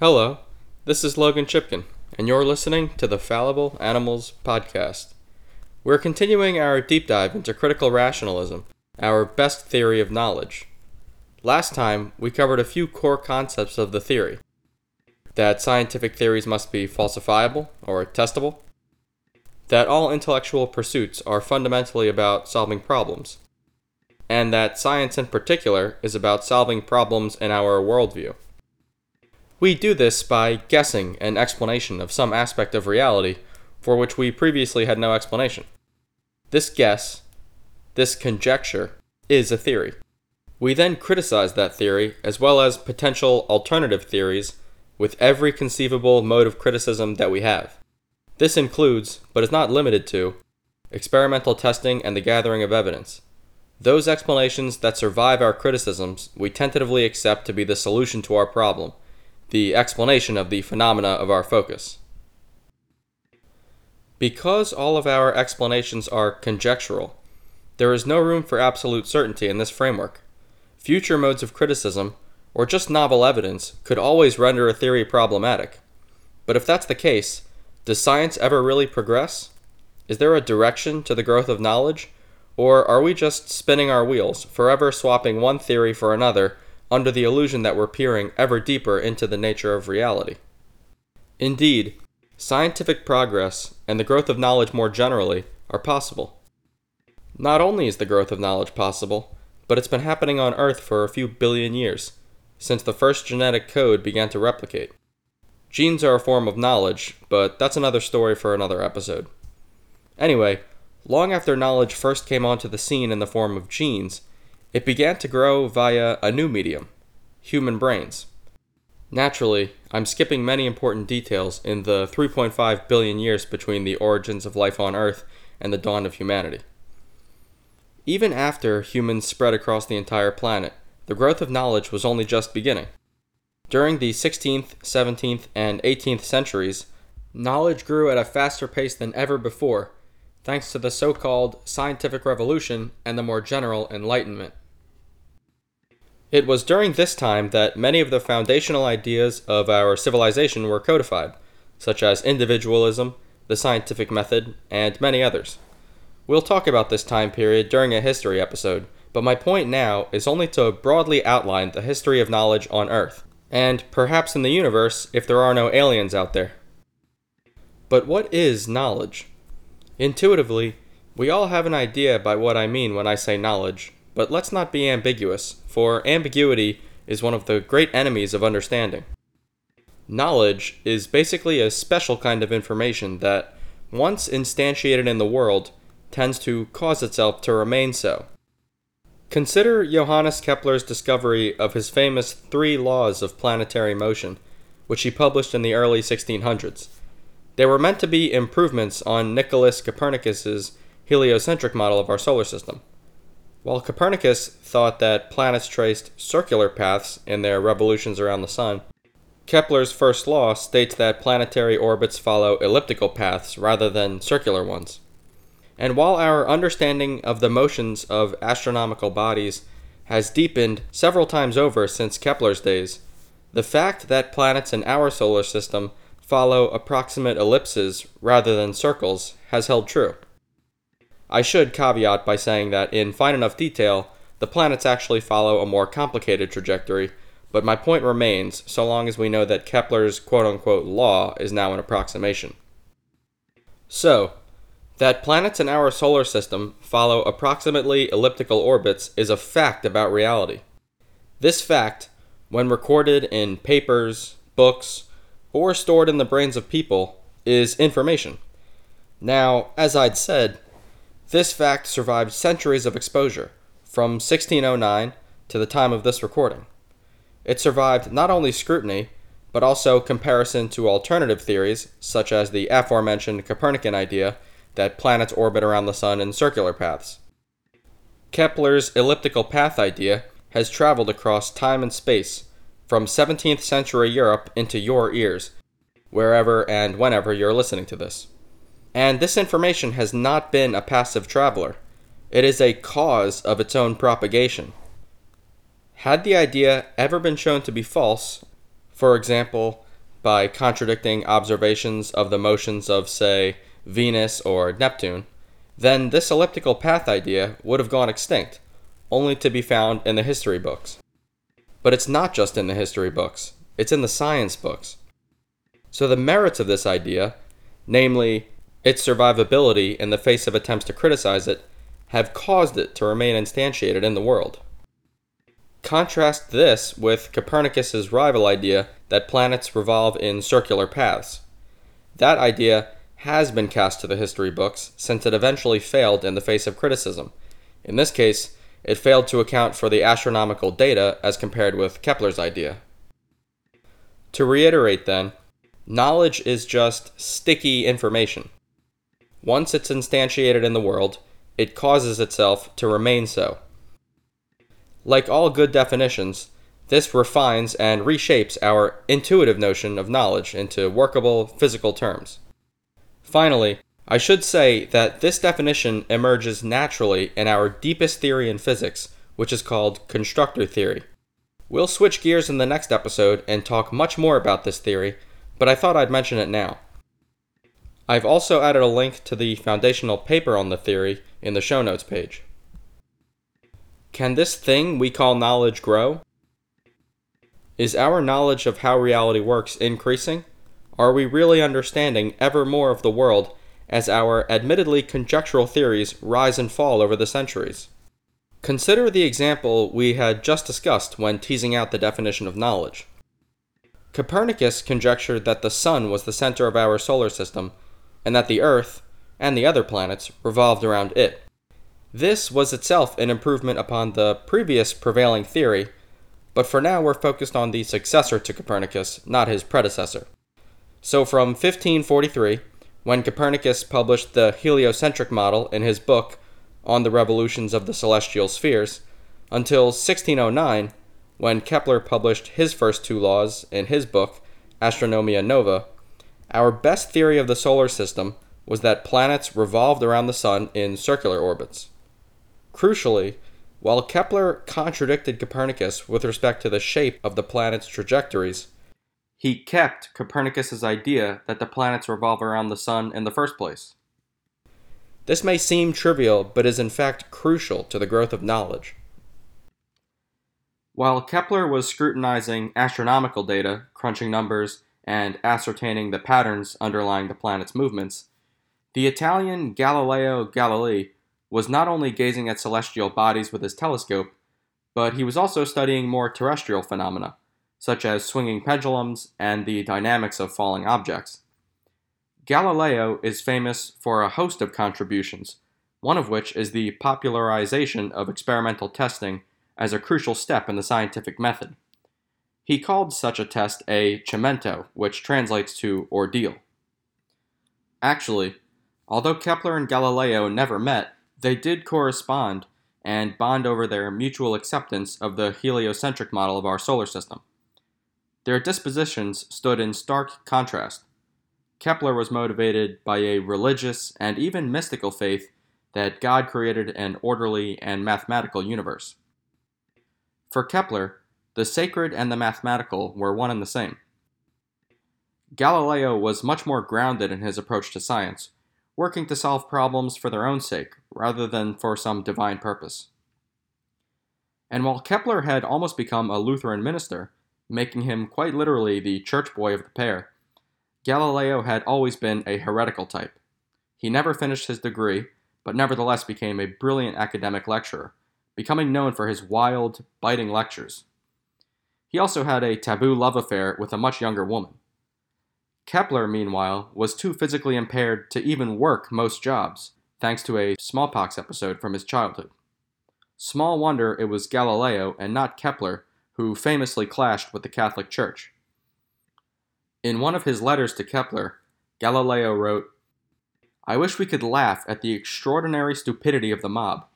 Hello, this is Logan Chipkin, and you're listening to the Fallible Animals Podcast. We're continuing our deep dive into critical rationalism, our best theory of knowledge. Last time, we covered a few core concepts of the theory that scientific theories must be falsifiable or testable, that all intellectual pursuits are fundamentally about solving problems, and that science in particular is about solving problems in our worldview. We do this by guessing an explanation of some aspect of reality for which we previously had no explanation. This guess, this conjecture, is a theory. We then criticize that theory as well as potential alternative theories with every conceivable mode of criticism that we have. This includes, but is not limited to, experimental testing and the gathering of evidence. Those explanations that survive our criticisms we tentatively accept to be the solution to our problem, the explanation of the phenomena of our focus. Because all of our explanations are conjectural, there is no room for absolute certainty in this framework. Future modes of criticism, or just novel evidence, could always render a theory problematic. But if that's the case, does science ever really progress? Is there a direction to the growth of knowledge? Or are we just spinning our wheels, forever swapping one theory for another under the illusion that we're peering ever deeper into the nature of reality? Indeed, scientific progress and the growth of knowledge more generally are possible. Not only is the growth of knowledge possible, but it's been happening on Earth for a few billion years, since the first genetic code began to replicate. Genes are a form of knowledge, but that's another story for another episode. Anyway, long after knowledge first came onto the scene in the form of genes, it began to grow via a new medium human brains. Naturally, I'm skipping many important details in the 3.5 billion years between the origins of life on Earth and the dawn of humanity. Even after humans spread across the entire planet, the growth of knowledge was only just beginning. During the 16th, 17th, and 18th centuries, knowledge grew at a faster pace than ever before, thanks to the so called scientific revolution and the more general Enlightenment. It was during this time that many of the foundational ideas of our civilization were codified, such as individualism, the scientific method, and many others. We'll talk about this time period during a history episode, but my point now is only to broadly outline the history of knowledge on Earth and perhaps in the universe if there are no aliens out there. But what is knowledge? Intuitively, we all have an idea by what I mean when I say knowledge, but let's not be ambiguous, for ambiguity is one of the great enemies of understanding. Knowledge is basically a special kind of information that, once instantiated in the world, tends to cause itself to remain so. Consider Johannes Kepler's discovery of his famous three laws of planetary motion, which he published in the early 1600s. They were meant to be improvements on Nicholas Copernicus's heliocentric model of our solar system. While Copernicus thought that planets traced circular paths in their revolutions around the sun, Kepler's first law states that planetary orbits follow elliptical paths rather than circular ones. And while our understanding of the motions of astronomical bodies has deepened several times over since Kepler's days, the fact that planets in our solar system follow approximate ellipses rather than circles has held true. I should caveat by saying that in fine enough detail, the planets actually follow a more complicated trajectory, but my point remains so long as we know that Kepler's quote unquote law is now an approximation. So, that planets in our solar system follow approximately elliptical orbits is a fact about reality. This fact, when recorded in papers, books, or stored in the brains of people, is information. Now, as I'd said, this fact survived centuries of exposure, from 1609 to the time of this recording. It survived not only scrutiny, but also comparison to alternative theories, such as the aforementioned Copernican idea that planets orbit around the Sun in circular paths. Kepler's elliptical path idea has traveled across time and space, from 17th century Europe into your ears, wherever and whenever you're listening to this. And this information has not been a passive traveler, it is a cause of its own propagation. Had the idea ever been shown to be false, for example, by contradicting observations of the motions of, say, Venus or Neptune, then this elliptical path idea would have gone extinct, only to be found in the history books. But it's not just in the history books, it's in the science books. So the merits of this idea, namely its survivability in the face of attempts to criticize it, have caused it to remain instantiated in the world. Contrast this with Copernicus's rival idea that planets revolve in circular paths. That idea has been cast to the history books since it eventually failed in the face of criticism. In this case, it failed to account for the astronomical data as compared with Kepler's idea. To reiterate, then, knowledge is just sticky information. Once it's instantiated in the world, it causes itself to remain so. Like all good definitions, this refines and reshapes our intuitive notion of knowledge into workable physical terms. Finally, I should say that this definition emerges naturally in our deepest theory in physics, which is called constructor theory. We'll switch gears in the next episode and talk much more about this theory, but I thought I'd mention it now. I've also added a link to the foundational paper on the theory in the show notes page. Can this thing we call knowledge grow? Is our knowledge of how reality works increasing? Are we really understanding ever more of the world as our admittedly conjectural theories rise and fall over the centuries? Consider the example we had just discussed when teasing out the definition of knowledge. Copernicus conjectured that the Sun was the center of our solar system and that the Earth and the other planets revolved around it. This was itself an improvement upon the previous prevailing theory, but for now we're focused on the successor to Copernicus, not his predecessor. So from 1543, when Copernicus published the heliocentric model in his book on the revolutions of the celestial spheres, until 1609, when Kepler published his first two laws in his book, Astronomia Nova, our best theory of the solar system was that planets revolved around the Sun in circular orbits. Crucially, while Kepler contradicted Copernicus with respect to the shape of the planets' trajectories, he kept Copernicus's idea that the planets revolve around the Sun in the first place. This may seem trivial, but is in fact crucial to the growth of knowledge. While Kepler was scrutinizing astronomical data, crunching numbers, and ascertaining the patterns underlying the planet's movements, the Italian Galileo Galilei was not only gazing at celestial bodies with his telescope, but he was also studying more terrestrial phenomena, such as swinging pendulums and the dynamics of falling objects. Galileo is famous for a host of contributions, one of which is the popularization of experimental testing as a crucial step in the scientific method. He called such a test a cimento, which translates to ordeal. Actually, although Kepler and Galileo never met, they did correspond and bond over their mutual acceptance of the heliocentric model of our solar system. Their dispositions stood in stark contrast. Kepler was motivated by a religious and even mystical faith that God created an orderly and mathematical universe. For Kepler, the sacred and the mathematical were one and the same. Galileo was much more grounded in his approach to science, working to solve problems for their own sake rather than for some divine purpose. And while Kepler had almost become a Lutheran minister, making him quite literally the church boy of the pair, Galileo had always been a heretical type. He never finished his degree, but nevertheless became a brilliant academic lecturer, becoming known for his wild, biting lectures. He also had a taboo love affair with a much younger woman. Kepler, meanwhile, was too physically impaired to even work most jobs, thanks to a smallpox episode from his childhood. Small wonder it was Galileo and not Kepler who famously clashed with the Catholic Church. In one of his letters to Kepler, Galileo wrote, I wish we could laugh at the extraordinary stupidity of the mob.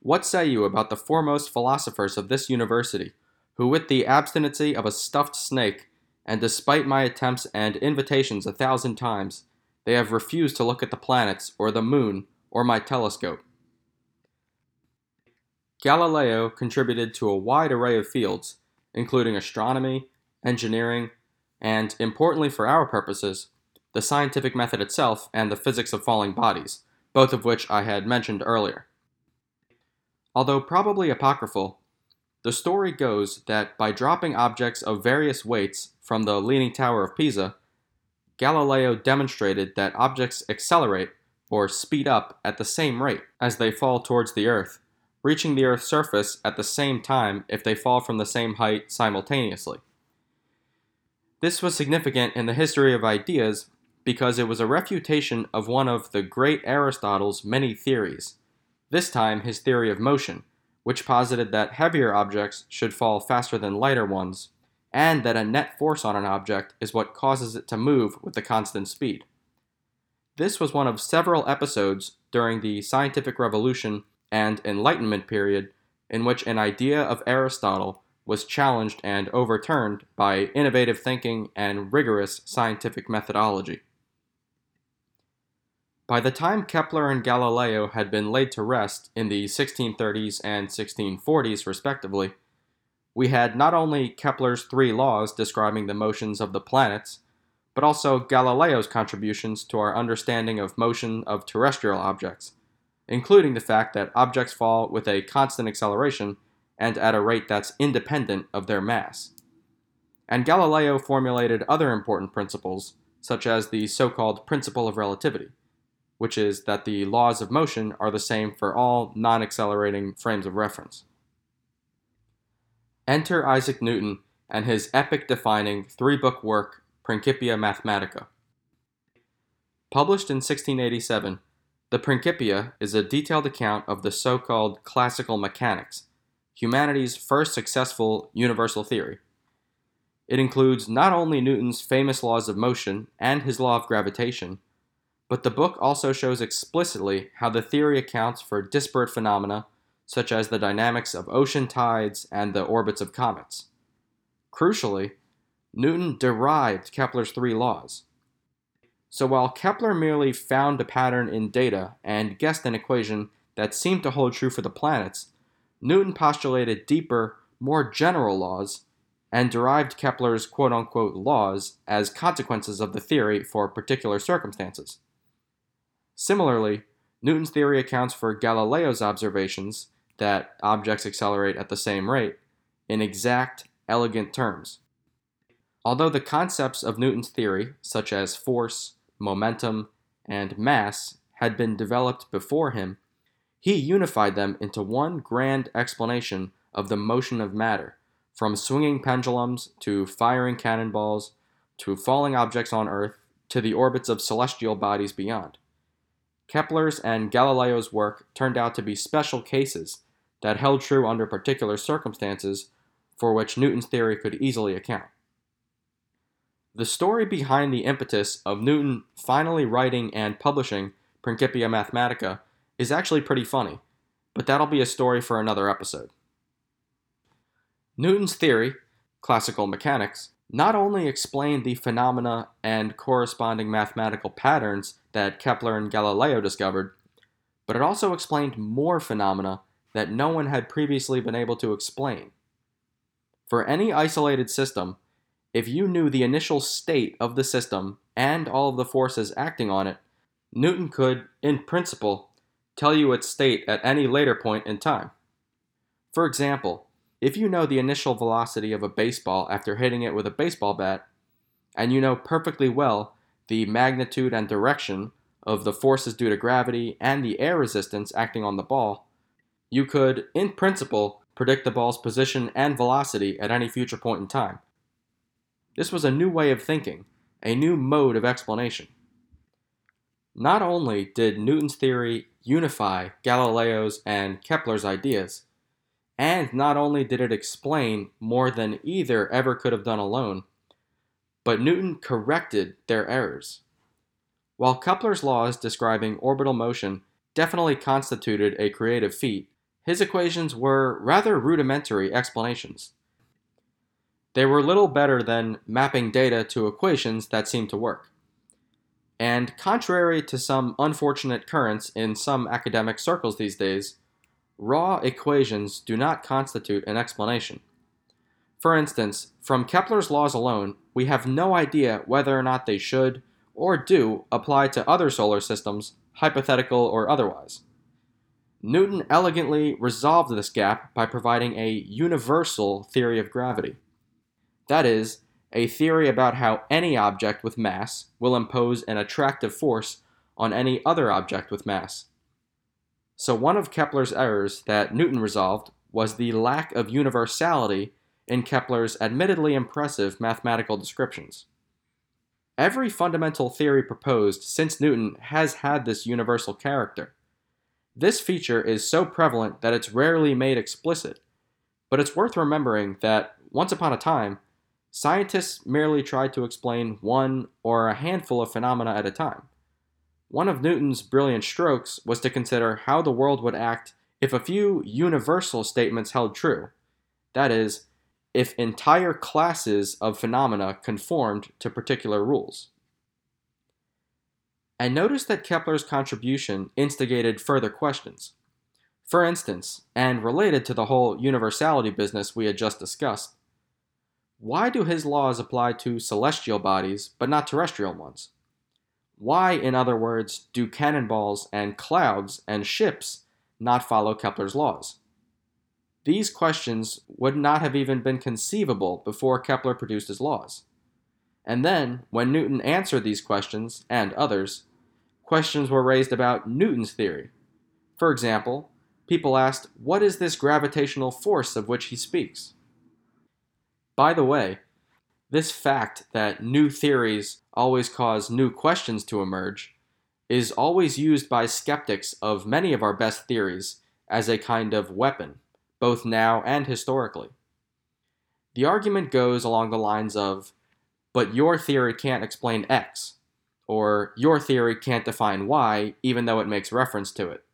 What say you about the foremost philosophers of this university, who, with the obstinacy of a stuffed snake, and despite my attempts and invitations a thousand times, they have refused to look at the planets, or the moon, or my telescope. Galileo contributed to a wide array of fields, including astronomy, engineering, and, importantly for our purposes, the scientific method itself and the physics of falling bodies, both of which I had mentioned earlier. Although probably apocryphal, the story goes that by dropping objects of various weights from the Leaning Tower of Pisa, Galileo demonstrated that objects accelerate or speed up at the same rate as they fall towards the Earth, reaching the Earth's surface at the same time if they fall from the same height simultaneously. This was significant in the history of ideas because it was a refutation of one of the great Aristotle's many theories, this time his theory of motion, which posited that heavier objects should fall faster than lighter ones, and that a net force on an object is what causes it to move with a constant speed. This was one of several episodes during the scientific revolution and Enlightenment period in which an idea of Aristotle was challenged and overturned by innovative thinking and rigorous scientific methodology. By the time Kepler and Galileo had been laid to rest in the 1630s and 1640s, respectively, we had not only Kepler's three laws describing the motions of the planets, but also Galileo's contributions to our understanding of motion of terrestrial objects, including the fact that objects fall with a constant acceleration and at a rate that's independent of their mass. And Galileo formulated other important principles, such as the so called principle of relativity which is that the laws of motion are the same for all non accelerating frames of reference. Enter Isaac Newton and his epic defining three book work, Principia Mathematica. Published in 1687, the Principia is a detailed account of the so called classical mechanics, humanity's first successful universal theory. It includes not only Newton's famous laws of motion and his law of gravitation but the book also shows explicitly how the theory accounts for disparate phenomena such as the dynamics of ocean tides and the orbits of comets. Crucially, Newton derived Kepler's three laws. So while Kepler merely found a pattern in data and guessed an equation that seemed to hold true for the planets, Newton postulated deeper, more general laws and derived Kepler's quote unquote laws as consequences of the theory for particular circumstances. Similarly, Newton's theory accounts for Galileo's observations that objects accelerate at the same rate in exact, elegant terms. Although the concepts of Newton's theory, such as force, momentum, and mass, had been developed before him, he unified them into one grand explanation of the motion of matter, from swinging pendulums to firing cannonballs to falling objects on Earth to the orbits of celestial bodies beyond. Kepler's and Galileo's work turned out to be special cases that held true under particular circumstances for which Newton's theory could easily account. The story behind the impetus of Newton finally writing and publishing Principia Mathematica is actually pretty funny, but that'll be a story for another episode. Newton's theory, classical mechanics, not only explained the phenomena and corresponding mathematical patterns that Kepler and Galileo discovered, but it also explained more phenomena that no one had previously been able to explain. For any isolated system, if you knew the initial state of the system and all of the forces acting on it, Newton could, in principle, tell you its state at any later point in time. For example, if you know the initial velocity of a baseball after hitting it with a baseball bat, and you know perfectly well the magnitude and direction of the forces due to gravity and the air resistance acting on the ball, you could, in principle, predict the ball's position and velocity at any future point in time. This was a new way of thinking, a new mode of explanation. Not only did Newton's theory unify Galileo's and Kepler's ideas, and not only did it explain more than either ever could have done alone, but Newton corrected their errors. While Kepler's laws describing orbital motion definitely constituted a creative feat, his equations were rather rudimentary explanations. They were little better than mapping data to equations that seemed to work. And contrary to some unfortunate currents in some academic circles these days, raw equations do not constitute an explanation. For instance, from Kepler's laws alone, we have no idea whether or not they should or do apply to other solar systems, hypothetical or otherwise. Newton elegantly resolved this gap by providing a universal theory of gravity. That is, a theory about how any object with mass will impose an attractive force on any other object with mass. So, one of Kepler's errors that Newton resolved was the lack of universality in Kepler's admittedly impressive mathematical descriptions. Every fundamental theory proposed since Newton has had this universal character. This feature is so prevalent that it's rarely made explicit, but it's worth remembering that, once upon a time, scientists merely tried to explain one or a handful of phenomena at a time. One of Newton's brilliant strokes was to consider how the world would act if a few universal statements held true. That is, if entire classes of phenomena conformed to particular rules. And notice that Kepler's contribution instigated further questions. For instance, and related to the whole universality business we had just discussed, why do his laws apply to celestial bodies but not terrestrial ones? Why, in other words, do cannonballs and clouds and ships not follow Kepler's laws? These questions would not have even been conceivable before Kepler produced his laws. And then, when Newton answered these questions, and others, questions were raised about Newton's theory. For example, people asked, What is this gravitational force of which he speaks? By the way, this fact that new theories always cause new questions to emerge is always used by skeptics of many of our best theories as a kind of weapon both now and historically. The argument goes along the lines of, but your theory can't explain X, or your theory can't define Y, even though it makes reference to it.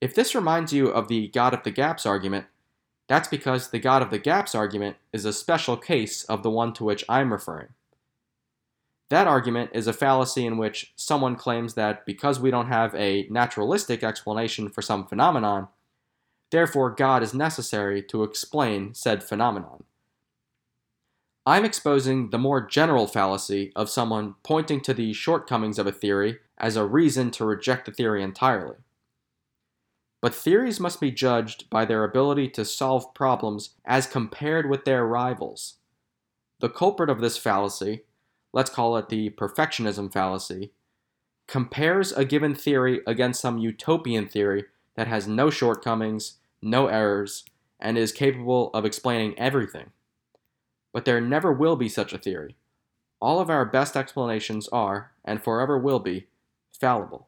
If this reminds you of the God of the Gaps argument, that's because the God of the Gaps argument is a special case of the one to which I'm referring. That argument is a fallacy in which someone claims that because we don't have a naturalistic explanation for some phenomenon, Therefore, God is necessary to explain said phenomenon. I'm exposing the more general fallacy of someone pointing to the shortcomings of a theory as a reason to reject the theory entirely. But theories must be judged by their ability to solve problems as compared with their rivals. The culprit of this fallacy, let's call it the perfectionism fallacy, compares a given theory against some utopian theory that has no shortcomings, no errors, and is capable of explaining everything. But there never will be such a theory. All of our best explanations are, and forever will be, fallible.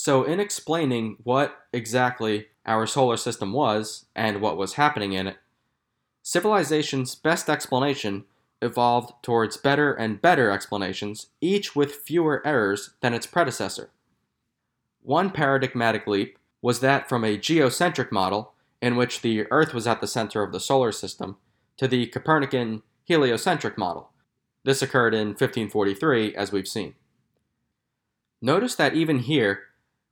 So, in explaining what exactly our solar system was and what was happening in it, civilization's best explanation evolved towards better and better explanations, each with fewer errors than its predecessor. One paradigmatic leap was that from a geocentric model, in which the Earth was at the center of the solar system, to the Copernican heliocentric model. This occurred in 1543, as we've seen. Notice that even here,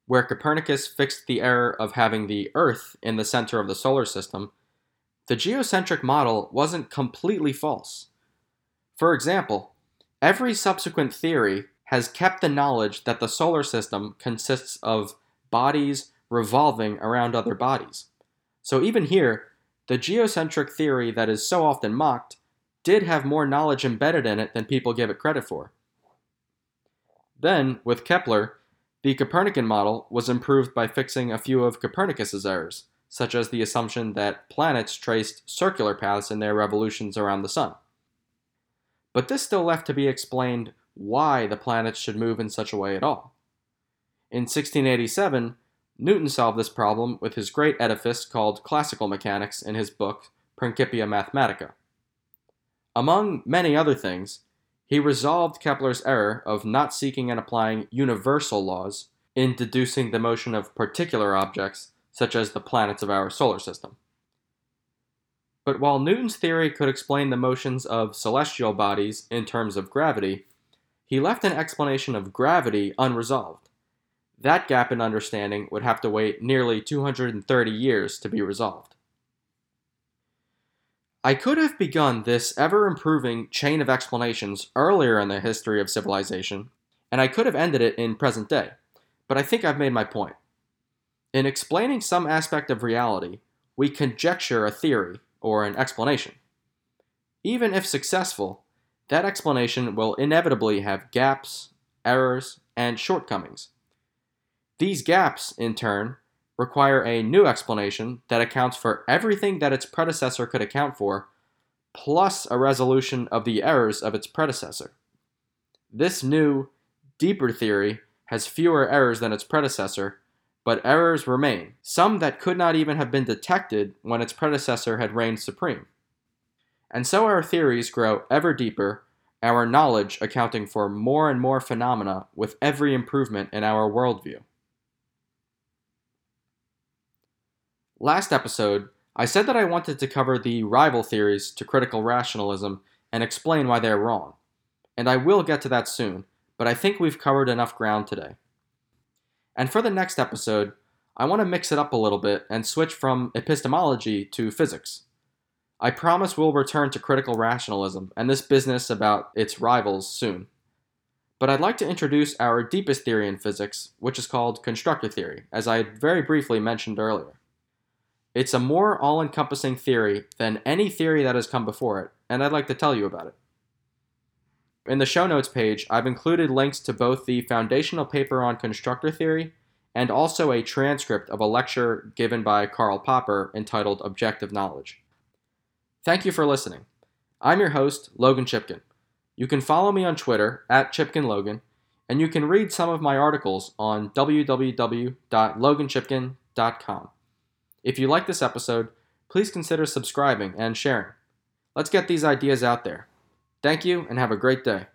where Copernicus fixed the error of having the Earth in the center of the solar system, the geocentric model wasn't completely false. For example, every subsequent theory has kept the knowledge that the solar system consists of bodies revolving around other bodies. So even here, the geocentric theory that is so often mocked did have more knowledge embedded in it than people give it credit for. Then, with Kepler, the Copernican model was improved by fixing a few of Copernicus's errors, such as the assumption that planets traced circular paths in their revolutions around the sun. But this still left to be explained why the planets should move in such a way at all. In 1687, Newton solved this problem with his great edifice called classical mechanics in his book Principia Mathematica. Among many other things, he resolved Kepler's error of not seeking and applying universal laws in deducing the motion of particular objects, such as the planets of our solar system. But while Newton's theory could explain the motions of celestial bodies in terms of gravity, he left an explanation of gravity unresolved. That gap in understanding would have to wait nearly 230 years to be resolved. I could have begun this ever improving chain of explanations earlier in the history of civilization, and I could have ended it in present day, but I think I've made my point. In explaining some aspect of reality, we conjecture a theory or an explanation. Even if successful, that explanation will inevitably have gaps, errors, and shortcomings. These gaps, in turn, require a new explanation that accounts for everything that its predecessor could account for, plus a resolution of the errors of its predecessor. This new, deeper theory has fewer errors than its predecessor, but errors remain, some that could not even have been detected when its predecessor had reigned supreme. And so our theories grow ever deeper, our knowledge accounting for more and more phenomena with every improvement in our worldview. Last episode, I said that I wanted to cover the rival theories to critical rationalism and explain why they're wrong. And I will get to that soon, but I think we've covered enough ground today. And for the next episode, I want to mix it up a little bit and switch from epistemology to physics. I promise we'll return to critical rationalism and this business about its rivals soon. But I'd like to introduce our deepest theory in physics, which is called constructor theory, as I very briefly mentioned earlier. It's a more all encompassing theory than any theory that has come before it, and I'd like to tell you about it. In the show notes page, I've included links to both the foundational paper on constructor theory and also a transcript of a lecture given by Karl Popper entitled Objective Knowledge. Thank you for listening. I'm your host, Logan Chipkin. You can follow me on Twitter at ChipkinLogan, and you can read some of my articles on www.loganchipkin.com. If you like this episode, please consider subscribing and sharing. Let's get these ideas out there. Thank you and have a great day.